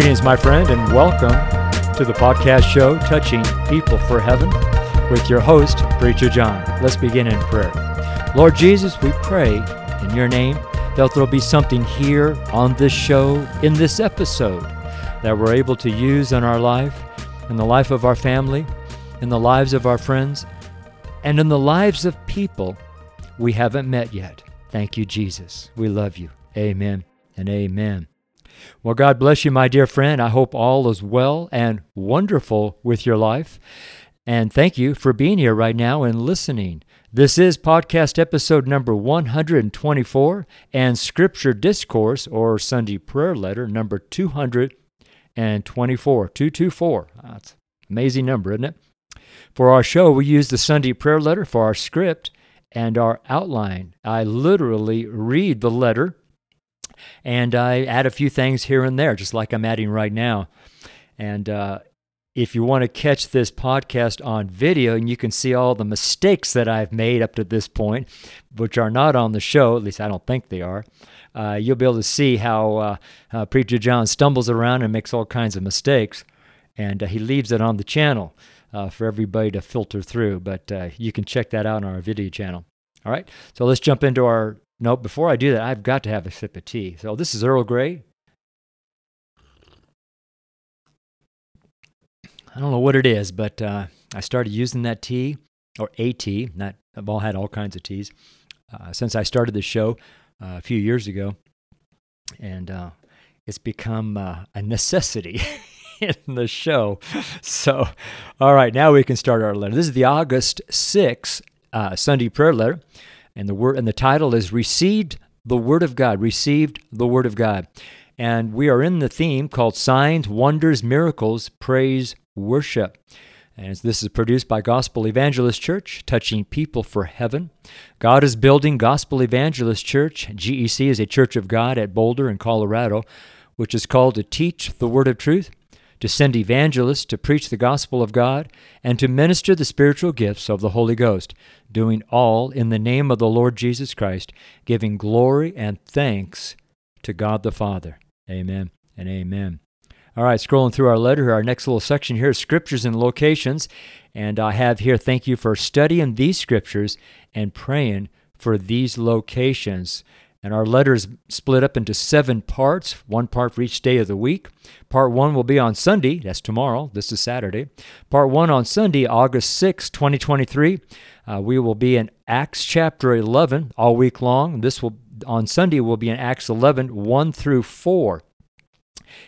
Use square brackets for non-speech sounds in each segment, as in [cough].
Greetings, my friend, and welcome to the podcast show Touching People for Heaven with your host, Preacher John. Let's begin in prayer. Lord Jesus, we pray in your name that there'll be something here on this show, in this episode, that we're able to use in our life, in the life of our family, in the lives of our friends, and in the lives of people we haven't met yet. Thank you, Jesus. We love you. Amen and amen. Well, God bless you, my dear friend. I hope all is well and wonderful with your life. And thank you for being here right now and listening. This is podcast episode number 124 and Scripture Discourse or Sunday Prayer Letter number 224. 224. That's amazing number, isn't it? For our show, we use the Sunday Prayer Letter for our script and our outline. I literally read the letter and I add a few things here and there, just like I'm adding right now. And uh, if you want to catch this podcast on video and you can see all the mistakes that I've made up to this point, which are not on the show, at least I don't think they are, uh, you'll be able to see how uh, Preacher John stumbles around and makes all kinds of mistakes. And uh, he leaves it on the channel uh, for everybody to filter through. But uh, you can check that out on our video channel. All right, so let's jump into our no, before I do that, I've got to have a sip of tea. So this is Earl Grey. I don't know what it is, but uh, I started using that tea, or a tea. Not, I've all had all kinds of teas uh, since I started the show uh, a few years ago, and uh, it's become uh, a necessity [laughs] in the show. So, all right, now we can start our letter. This is the August 6th uh, Sunday prayer letter. And the word and the title is Received the Word of God. Received the Word of God. And we are in the theme called Signs, Wonders, Miracles, Praise, Worship. And this is produced by Gospel Evangelist Church, touching people for heaven. God is building Gospel Evangelist Church. GEC is a church of God at Boulder in Colorado, which is called to teach the word of truth, to send evangelists to preach the gospel of God, and to minister the spiritual gifts of the Holy Ghost, doing all in the name of the Lord Jesus Christ, giving glory and thanks to God the Father. Amen and amen. All right, scrolling through our letter, here, our next little section here is scriptures and locations. And I have here, thank you for studying these scriptures and praying for these locations. And our letter is split up into seven parts, one part for each day of the week. Part one will be on Sunday, that's tomorrow, this is Saturday. Part one on Sunday, August 6, 2023. Uh, we will be in Acts chapter 11 all week long. This will on Sunday will be in Acts 11, 1 through 4.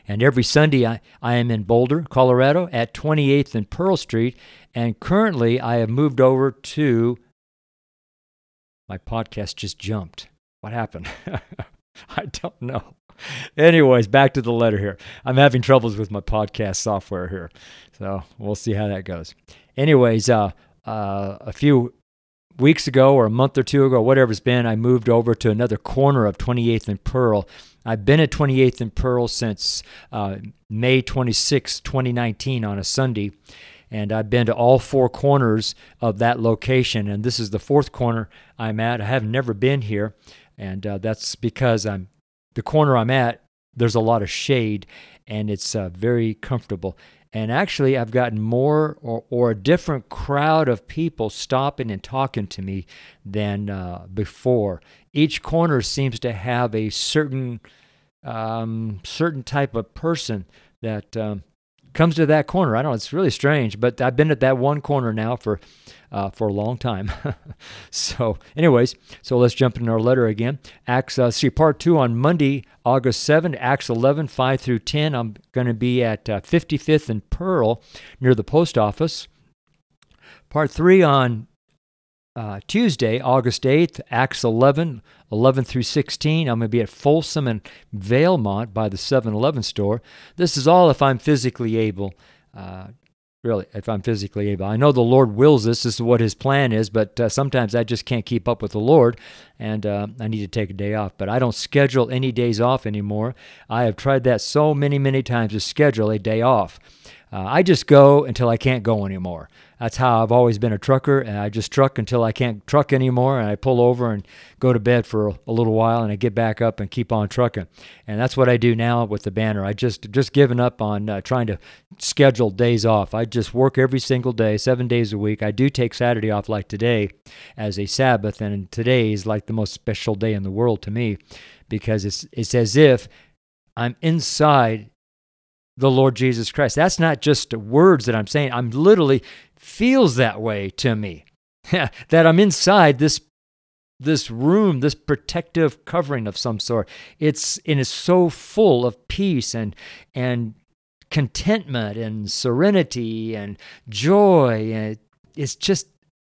And every Sunday I, I am in Boulder, Colorado at 28th and Pearl Street. And currently I have moved over to my podcast just jumped. What happened? [laughs] I don't know. Anyways, back to the letter here. I'm having troubles with my podcast software here. So we'll see how that goes. Anyways, uh, uh, a few weeks ago or a month or two ago, whatever it's been, I moved over to another corner of 28th and Pearl. I've been at 28th and Pearl since uh, May 26, 2019, on a Sunday. And I've been to all four corners of that location. And this is the fourth corner I'm at. I have never been here and uh, that's because I'm the corner I'm at. There's a lot of shade, and it's uh, very comfortable. And actually, I've gotten more or, or, a different crowd of people stopping and talking to me than uh, before. Each corner seems to have a certain um, certain type of person that um, comes to that corner. I don't know. It's really strange, but I've been at that one corner now for uh, for a long time. [laughs] so, anyways, so let's jump into our letter again. Acts, uh, see, part two on Monday, August 7, Acts 11, 5 through 10. I'm going to be at uh, 55th and Pearl near the post office. Part three on uh, Tuesday, August 8th, Acts 11, 11 through 16. I'm going to be at Folsom and Valmont by the 7 Eleven store. This is all if I'm physically able. Uh, really, if I'm physically able. I know the Lord wills this. This is what His plan is, but uh, sometimes I just can't keep up with the Lord, and uh, I need to take a day off. But I don't schedule any days off anymore. I have tried that so many, many times to schedule a day off. Uh, I just go until I can't go anymore. That's how I've always been a trucker, and I just truck until I can't truck anymore, and I pull over and go to bed for a, a little while, and I get back up and keep on trucking. And that's what I do now with the banner. I just just given up on uh, trying to schedule days off. I just work every single day, seven days a week. I do take Saturday off, like today, as a Sabbath, and today is like the most special day in the world to me, because it's it's as if I'm inside the Lord Jesus Christ. That's not just words that I'm saying. I'm literally feels that way to me. [laughs] that I'm inside this this room, this protective covering of some sort. It's and it's so full of peace and and contentment and serenity and joy and it's just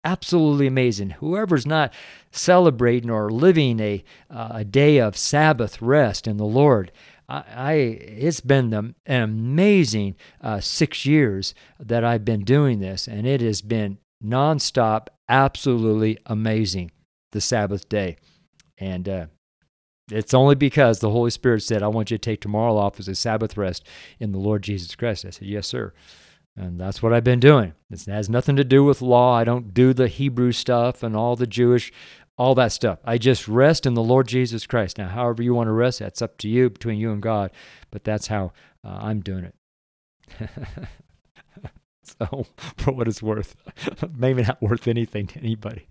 absolutely amazing. Whoever's not celebrating or living a uh, a day of Sabbath rest in the Lord, I, I it's been the, an amazing uh, six years that I've been doing this, and it has been nonstop, absolutely amazing. The Sabbath day, and uh, it's only because the Holy Spirit said, "I want you to take tomorrow off as a Sabbath rest in the Lord Jesus Christ." I said, "Yes, sir." And that's what I've been doing. It has nothing to do with law. I don't do the Hebrew stuff and all the Jewish all that stuff. I just rest in the Lord Jesus Christ. Now, however you want to rest, that's up to you, between you and God, but that's how uh, I'm doing it. [laughs] so, [laughs] for what it's worth, [laughs] maybe not worth anything to anybody.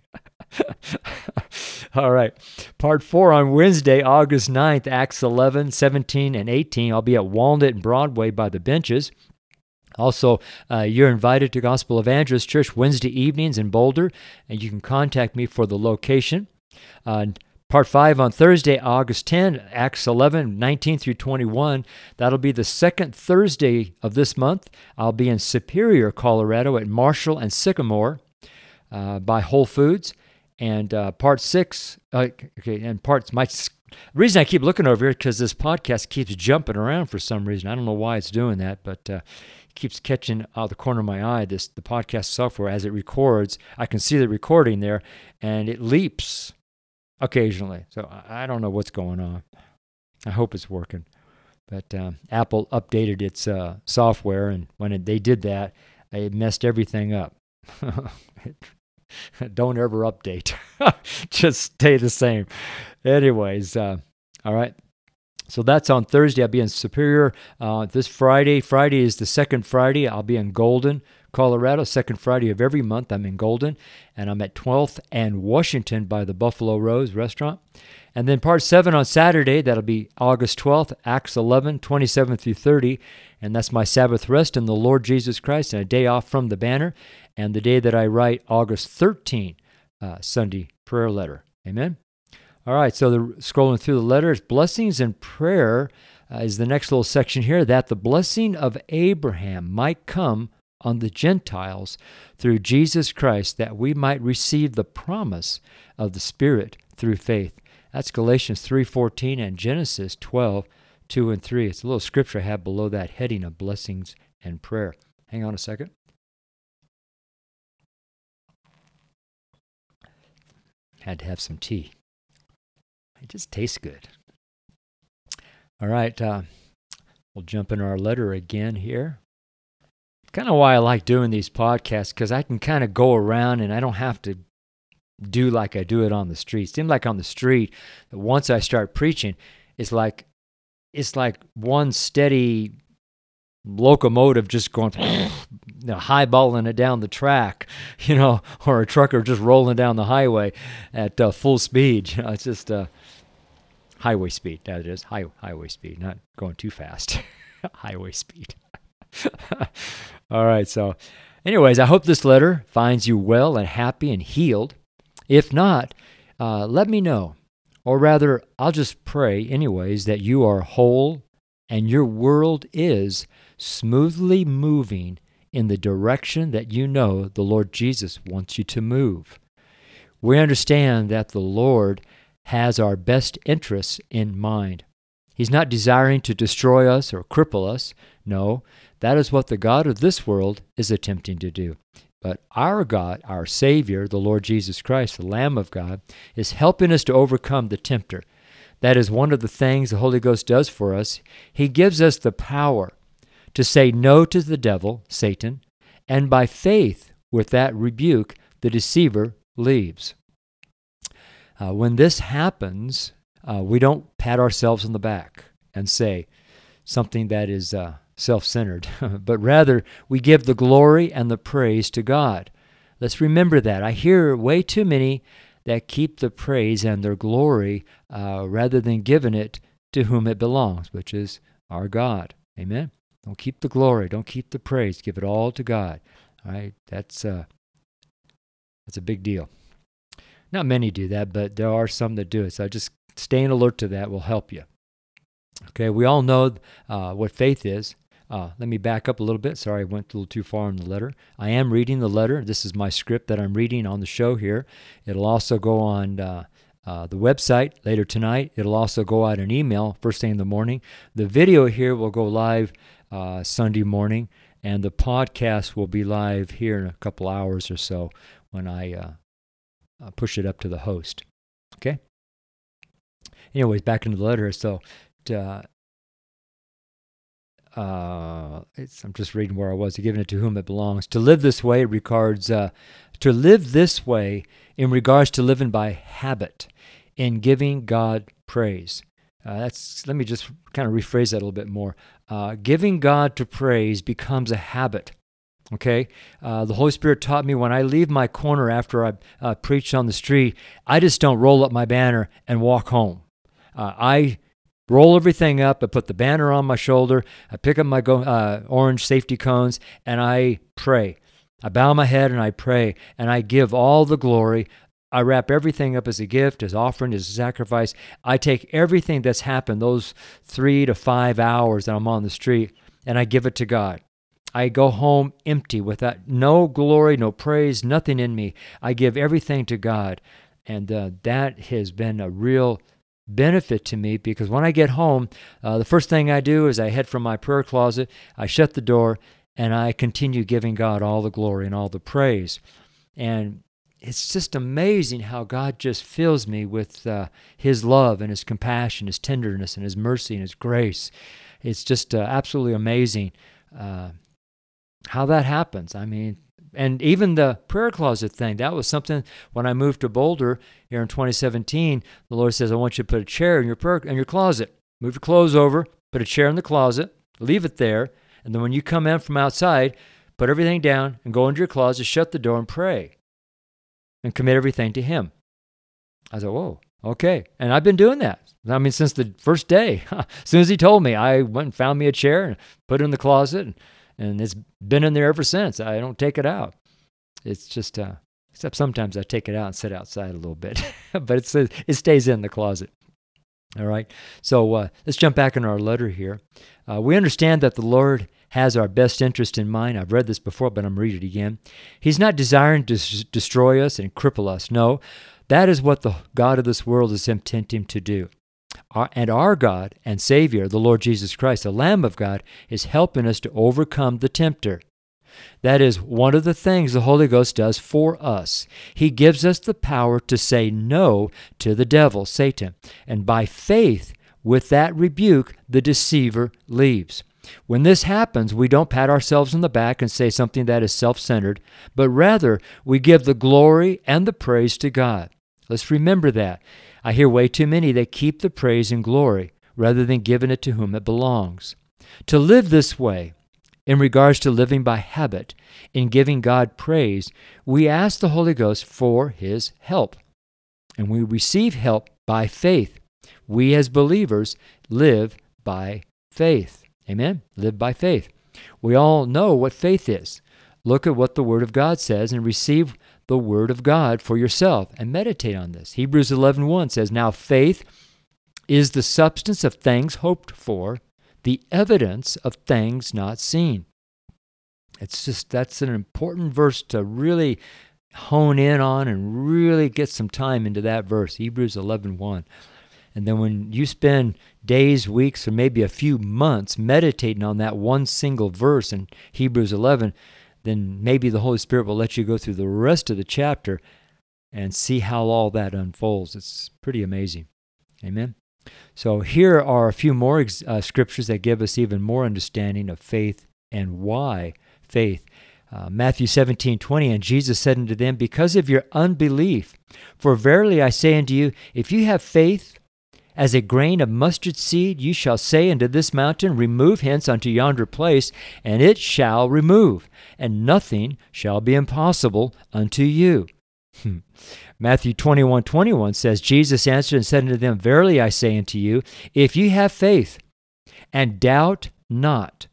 All right. Part four on Wednesday, August 9th, Acts 11, 17, and 18. I'll be at Walnut and Broadway by the benches. Also, uh, you're invited to Gospel Evangelist Church Wednesday evenings in Boulder, and you can contact me for the location. Uh, part 5 on Thursday, August 10, Acts 11, 19 through 21. That'll be the second Thursday of this month. I'll be in Superior, Colorado at Marshall and Sycamore uh, by Whole Foods. And uh, part 6, uh, okay, and parts, my reason I keep looking over here because this podcast keeps jumping around for some reason. I don't know why it's doing that, but uh, keeps catching out the corner of my eye this the podcast software as it records. I can see the recording there and it leaps occasionally. So i don't know what's going on. I hope it's working. But um, apple updated its uh, software and when it, they did that it messed everything up. [laughs] Don't ever update. [laughs] Just stay the same. Anyways uh, all right so that's on Thursday. I'll be in Superior. Uh, this Friday, Friday is the second Friday. I'll be in Golden, Colorado. Second Friday of every month, I'm in Golden. And I'm at 12th and Washington by the Buffalo Rose restaurant. And then part seven on Saturday, that'll be August 12th, Acts 11, 27 through 30. And that's my Sabbath rest in the Lord Jesus Christ and a day off from the banner. And the day that I write August 13, uh, Sunday prayer letter. Amen. All right, so the, scrolling through the letters, blessings and prayer uh, is the next little section here that the blessing of Abraham might come on the Gentiles through Jesus Christ, that we might receive the promise of the Spirit through faith. That's Galatians 3:14 and Genesis 12, 2 and 3. It's a little scripture I have below that heading of blessings and prayer. Hang on a second. Had to have some tea. It just tastes good. All right, uh, we'll jump into our letter again here. Kind of why I like doing these podcasts because I can kind of go around and I don't have to do like I do it on the street. Seems like on the street, once I start preaching, it's like it's like one steady locomotive just going [sniffs] you know, highballing it down the track, [laughs] you know, or a trucker just rolling down the highway at uh, full speed. [laughs] You know, it's just uh, highway speed. That is high, highway speed, not going too fast. [laughs] highway speed. [laughs] All right. So, anyways, I hope this letter finds you well and happy and healed. If not, uh, let me know. Or rather, I'll just pray, anyways, that you are whole and your world is smoothly moving in the direction that you know the Lord Jesus wants you to move. We understand that the Lord has our best interests in mind. He's not desiring to destroy us or cripple us. No, that is what the God of this world is attempting to do. But our God, our Savior, the Lord Jesus Christ, the Lamb of God, is helping us to overcome the tempter. That is one of the things the Holy Ghost does for us. He gives us the power to say no to the devil, Satan, and by faith, with that rebuke, the deceiver leaves. Uh, when this happens, uh, we don't pat ourselves on the back and say something that is uh, self centered, [laughs] but rather we give the glory and the praise to God. Let's remember that. I hear way too many that keep the praise and their glory uh, rather than giving it to whom it belongs, which is our God. Amen. Don't keep the glory. Don't keep the praise. Give it all to God. All right. That's uh, that's a big deal. Not many do that, but there are some that do it. So just staying alert to that will help you. Okay. We all know uh, what faith is. Uh, let me back up a little bit. Sorry, I went a little too far in the letter. I am reading the letter. This is my script that I'm reading on the show here. It'll also go on uh, uh, the website later tonight. It'll also go out an email first thing in the morning. The video here will go live uh, Sunday morning, and the podcast will be live here in a couple hours or so when I uh, uh, push it up to the host. Okay? Anyways, back into the letter. So, uh, I'm just reading where I was. Giving it to whom it belongs. To live this way regards uh, to live this way in regards to living by habit, in giving God praise. Uh, that's let me just kind of rephrase that a little bit more. Uh, giving God to praise becomes a habit. Okay, uh, the Holy Spirit taught me when I leave my corner after I uh, preach on the street, I just don't roll up my banner and walk home. Uh, I roll everything up. I put the banner on my shoulder. I pick up my go, uh, orange safety cones and I pray. I bow my head and I pray and I give all the glory. I wrap everything up as a gift, as offering, as a sacrifice. I take everything that's happened, those three to five hours that I'm on the street, and I give it to God. I go home empty without no glory, no praise, nothing in me. I give everything to God. And uh, that has been a real benefit to me because when I get home, uh, the first thing I do is I head from my prayer closet, I shut the door, and I continue giving God all the glory and all the praise. And it's just amazing how God just fills me with uh, His love and His compassion, His tenderness, and His mercy and His grace. It's just uh, absolutely amazing uh, how that happens. I mean, and even the prayer closet thing, that was something when I moved to Boulder here in 2017. The Lord says, I want you to put a chair in your prayer, in your closet. Move your clothes over, put a chair in the closet, leave it there, and then when you come in from outside, put everything down and go into your closet, shut the door, and pray. And commit everything to Him. I said, Whoa, okay. And I've been doing that. I mean, since the first day. [laughs] as soon as He told me, I went and found me a chair and put it in the closet. And and it's been in there ever since. I don't take it out. It's just, uh, except sometimes I take it out and sit outside a little bit, [laughs] but it's, it stays in the closet. All right. So uh, let's jump back in our letter here. Uh, we understand that the Lord has our best interest in mind. I've read this before, but I'm reading it again. He's not desiring to destroy us and cripple us. No, that is what the God of this world is tempting to do. And our God and Savior, the Lord Jesus Christ, the Lamb of God, is helping us to overcome the tempter. That is one of the things the Holy Ghost does for us. He gives us the power to say no to the devil, Satan. And by faith, with that rebuke, the deceiver leaves. When this happens, we don't pat ourselves on the back and say something that is self centered, but rather we give the glory and the praise to God. Let's remember that. I hear way too many that keep the praise and glory rather than giving it to whom it belongs. To live this way, in regards to living by habit, in giving God praise, we ask the Holy Ghost for His help. And we receive help by faith. We as believers live by faith. Amen? Live by faith. We all know what faith is. Look at what the Word of God says and receive the word of God for yourself and meditate on this. Hebrews 11:1 says, "Now faith is the substance of things hoped for, the evidence of things not seen." It's just that's an important verse to really hone in on and really get some time into that verse, Hebrews 11:1. And then when you spend days, weeks, or maybe a few months meditating on that one single verse in Hebrews 11, then maybe the Holy Spirit will let you go through the rest of the chapter and see how all that unfolds. It's pretty amazing. Amen. So here are a few more uh, scriptures that give us even more understanding of faith and why faith. Uh, Matthew 17, 20, and Jesus said unto them, Because of your unbelief, for verily I say unto you, if you have faith as a grain of mustard seed, you shall say unto this mountain, Remove hence unto yonder place, and it shall remove, and nothing shall be impossible unto you. Hmm. Matthew 21 21 says, Jesus answered and said unto them, Verily I say unto you, if ye have faith and doubt not,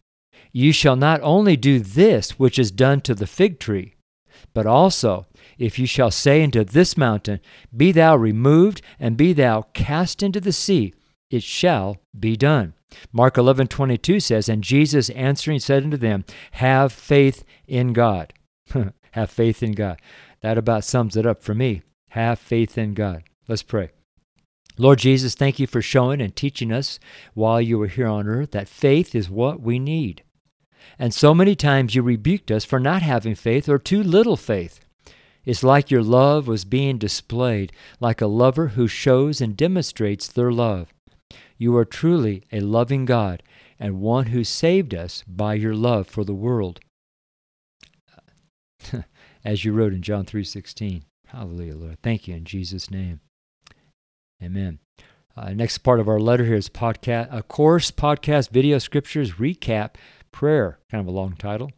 you shall not only do this which is done to the fig tree, but also if you shall say unto this mountain, Be thou removed, and be thou cast into the sea, it shall be done. Mark 11 22 says, And Jesus answering said unto them, Have faith in God. [laughs] have faith in God. That about sums it up for me. Have faith in God. Let's pray. Lord Jesus, thank you for showing and teaching us while you were here on earth that faith is what we need. And so many times you rebuked us for not having faith or too little faith. It's like your love was being displayed, like a lover who shows and demonstrates their love. You are truly a loving God and one who saved us by your love for the world. [laughs] As you wrote in John 3:16. Hallelujah, Lord. Thank you in Jesus' name. Amen. Uh, next part of our letter here is podcast, a course, podcast, video, scriptures, recap, prayer. Kind of a long title.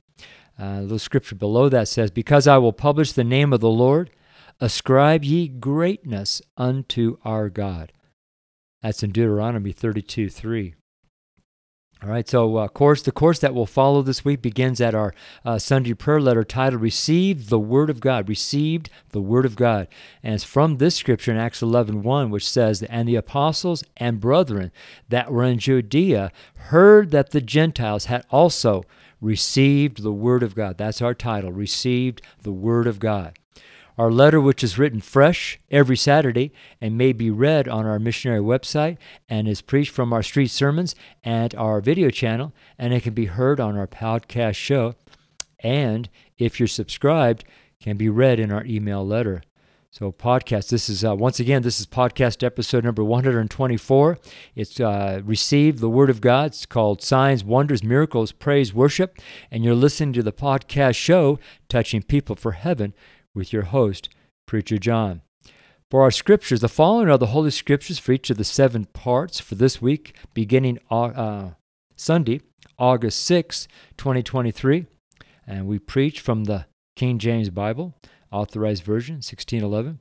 Uh, the scripture below that says, Because I will publish the name of the Lord, ascribe ye greatness unto our God. That's in Deuteronomy 32 3. All right, so uh, course the course that will follow this week begins at our uh, Sunday prayer letter titled "Received the Word of God." Received the Word of God, and it's from this scripture in Acts 11, 1, which says, "And the apostles and brethren that were in Judea heard that the Gentiles had also received the Word of God." That's our title: "Received the Word of God." Our letter, which is written fresh every Saturday and may be read on our missionary website and is preached from our street sermons and our video channel, and it can be heard on our podcast show. And if you're subscribed, can be read in our email letter. So, podcast. This is uh, once again. This is podcast episode number 124. It's uh, received the Word of God. It's called Signs, Wonders, Miracles, Praise, Worship, and you're listening to the podcast show, touching people for heaven with your host, Preacher John. For our scriptures, the following are the Holy Scriptures for each of the seven parts for this week, beginning uh, Sunday, August 6, 2023. And we preach from the King James Bible, Authorized Version, 1611.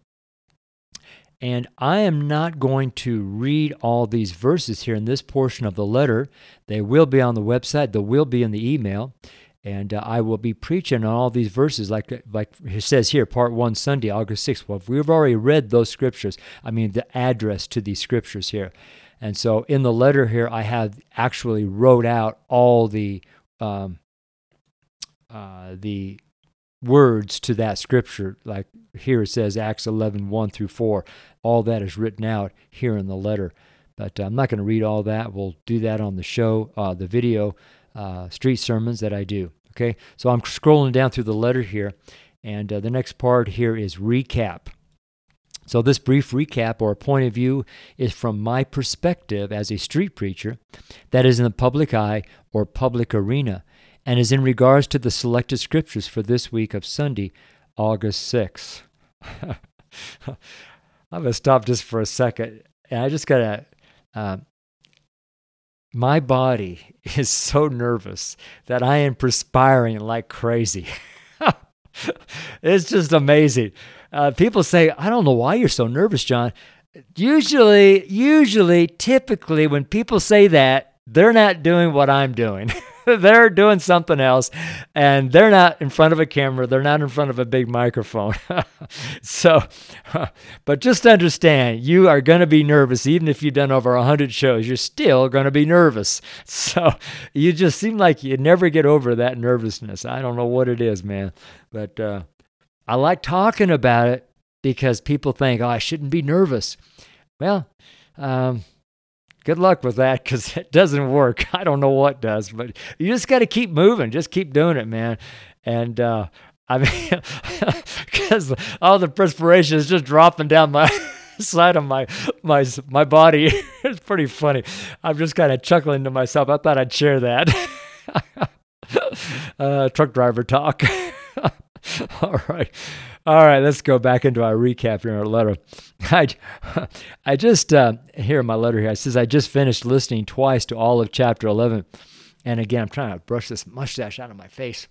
And I am not going to read all these verses here in this portion of the letter. They will be on the website, they will be in the email and uh, I will be preaching on all these verses, like like it says here, part one, Sunday, August sixth. Well, we've already read those scriptures. I mean, the address to these scriptures here, and so in the letter here, I have actually wrote out all the um, uh, the words to that scripture. Like here it says Acts 11, 1 through 4. All that is written out here in the letter. But uh, I'm not going to read all that. We'll do that on the show, uh, the video uh, street sermons that I do. Okay, so I'm scrolling down through the letter here, and uh, the next part here is recap. So, this brief recap or point of view is from my perspective as a street preacher that is in the public eye or public arena and is in regards to the selected scriptures for this week of Sunday, August 6th. [laughs] I'm going to stop just for a second. And I just got to uh, my body [laughs] is so nervous that I am perspiring like crazy. [laughs] it's just amazing. Uh, people say, I don't know why you're so nervous, John. Usually, usually, typically, when people say that, they're not doing what I'm doing. [laughs] they're doing something else and they're not in front of a camera. They're not in front of a big microphone. [laughs] So [laughs] but just understand you are going to be nervous. Even if you've done over 100 shows you're still going to be nervous. So you just seem like you never get over that nervousness. I don't know what it is man. But uh, i like talking about it because people think oh i shouldn't be nervous. Well um, good luck with that because it doesn't work. [laughs] I don't know what does, but you just got to keep moving. Just keep doing it, man. And uh, I mean, [laughs] because all the perspiration is just dropping down my [laughs] side of my my my body. it's pretty funny. I'm just kind of chuckling to myself. I thought I'd share that. uh, truck driver talk. [laughs] All right. All right, let's go back into our recap here in our letter. [laughs] I, [laughs] I just, uh, here in my letter here, it says, I just finished listening twice to all of chapter 11. And again, I'm trying to brush this mustache out of my face.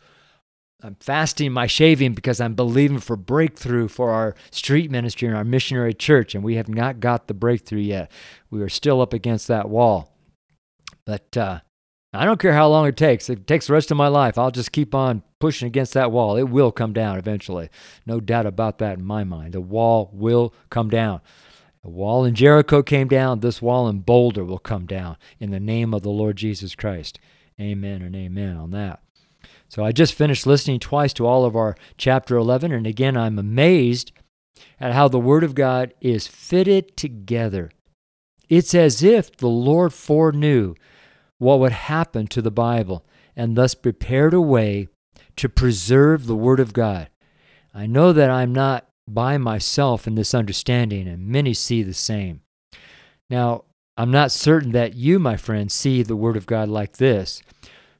I'm fasting my shaving because I'm believing for breakthrough for our street ministry and our missionary church, and we have not got the breakthrough yet. We are still up against that wall. But uh, I don't care how long it takes. It takes the rest of my life, I'll just keep on pushing against that wall. It will come down eventually. No doubt about that in my mind. The wall will come down. The wall in Jericho came down. This wall in Boulder will come down in the name of the Lord Jesus Christ. Amen and amen on that. So I just finished listening twice to all of our chapter 11, and again, I'm amazed at how the Word of God is fitted together. It's as if the Lord foreknew what would happen to the Bible and thus prepared a way to preserve the Word of God. I know that I'm not by myself in this understanding, and many see the same. Now, I'm not certain that you, my friends, see the Word of God like this.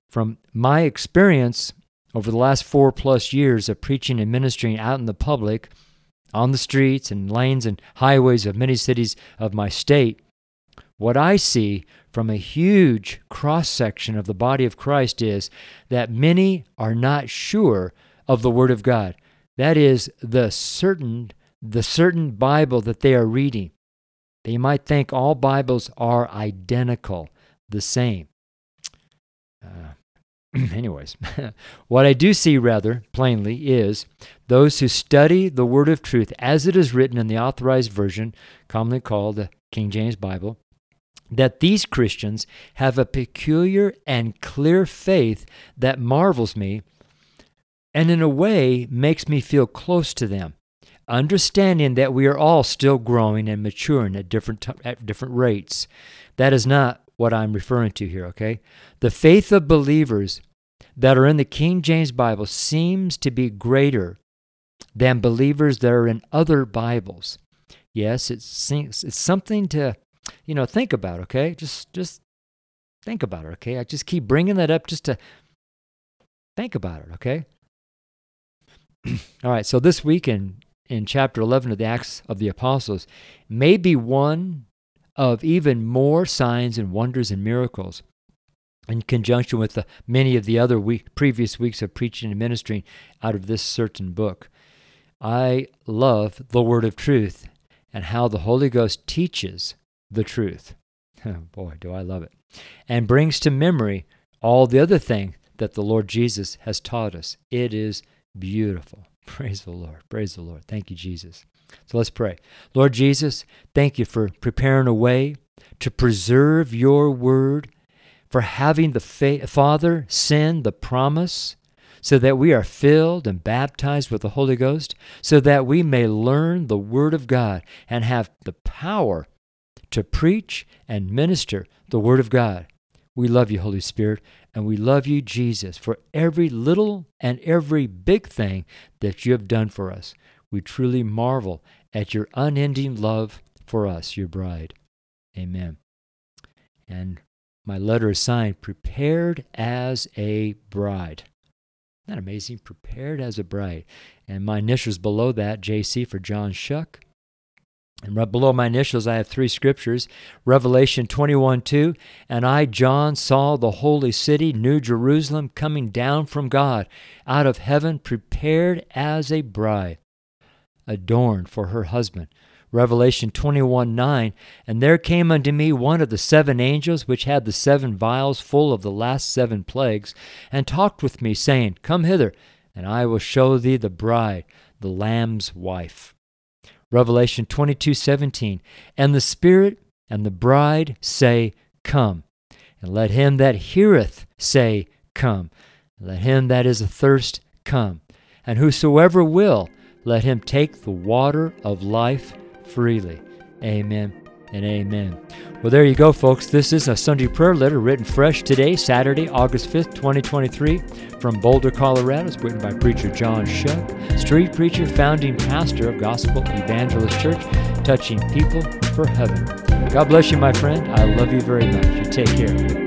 From my experience over the last four plus years of preaching and ministering out in the public, on the streets and lanes and highways of many cities of my state, what I see from a huge cross section of the body of Christ is that many are not sure of the Word of God. That is the certain the certain Bible that they are reading. They might think all Bibles are identical, the same. Uh, [clears throat] anyways, [laughs] what I do see rather plainly is those who study the Word of truth as it is written in the authorized version, commonly called the King James Bible, that these Christians have a peculiar and clear faith that marvels me and in a way makes me feel close to them understanding that we are all still growing and maturing at different at different rates that is not what I'm referring to here, okay? The faith of believers that are in the King James Bible seems to be greater than believers that are in other Bibles. Yes, it's, it's something to, you know, think about, okay? Just just think about it, okay? I just keep bringing that up just to think about it, okay? [clears throat] All right, so this week in, in chapter 11 of the Acts of the Apostles may be one of even more signs and wonders and miracles in conjunction with the, many of the other week, previous weeks of preaching and ministering out of this certain book. I love the word of truth and how the Holy Ghost teaches the truth. [laughs] Oh boy, do I love it. And brings to memory all the other things that the Lord Jesus has taught us. It is beautiful. [laughs] Praise the Lord. Praise the Lord. Thank you, Jesus. So let's pray. Lord Jesus, thank you for preparing a way to preserve your word, for having the fa- Father send the promise so that we are filled and baptized with the Holy Ghost, so that we may learn the Word of God and have the power to preach and minister the Word of God. We love you, Holy Spirit, and we love you, Jesus, for every little and every big thing that you have done for us we truly marvel at your unending love for us, your bride. Amen. And my letter is signed, Prepared as a Bride. Isn't that amazing? Prepared as a bride. And my initials below that, JC for John Shuck. And right below my initials, I have three scriptures Revelation 21 2. And I, John, saw the holy city, New Jerusalem, coming down from God out of heaven, prepared as a bride adorned for her husband. Revelation 21 9. And there came unto me one of the seven angels which had the seven vials full of the last seven plagues, and talked with me, saying, Come hither, and I will show thee the bride, the Lamb's wife. Revelation 22:17, And the Spirit and the bride say, Come. And let him that heareth say, Come. let him that is athirst come. And whosoever will, let him take the water of life freely. Amen and amen. Well, there you go, folks. This is a Sunday prayer letter written fresh today, Saturday, August 5th, 2023, from Boulder, Colorado. It's written by preacher John Shuck, street preacher, founding pastor of Gospel Evangelist Church, touching people for heaven. God bless you, my friend. I love you very much. You take care.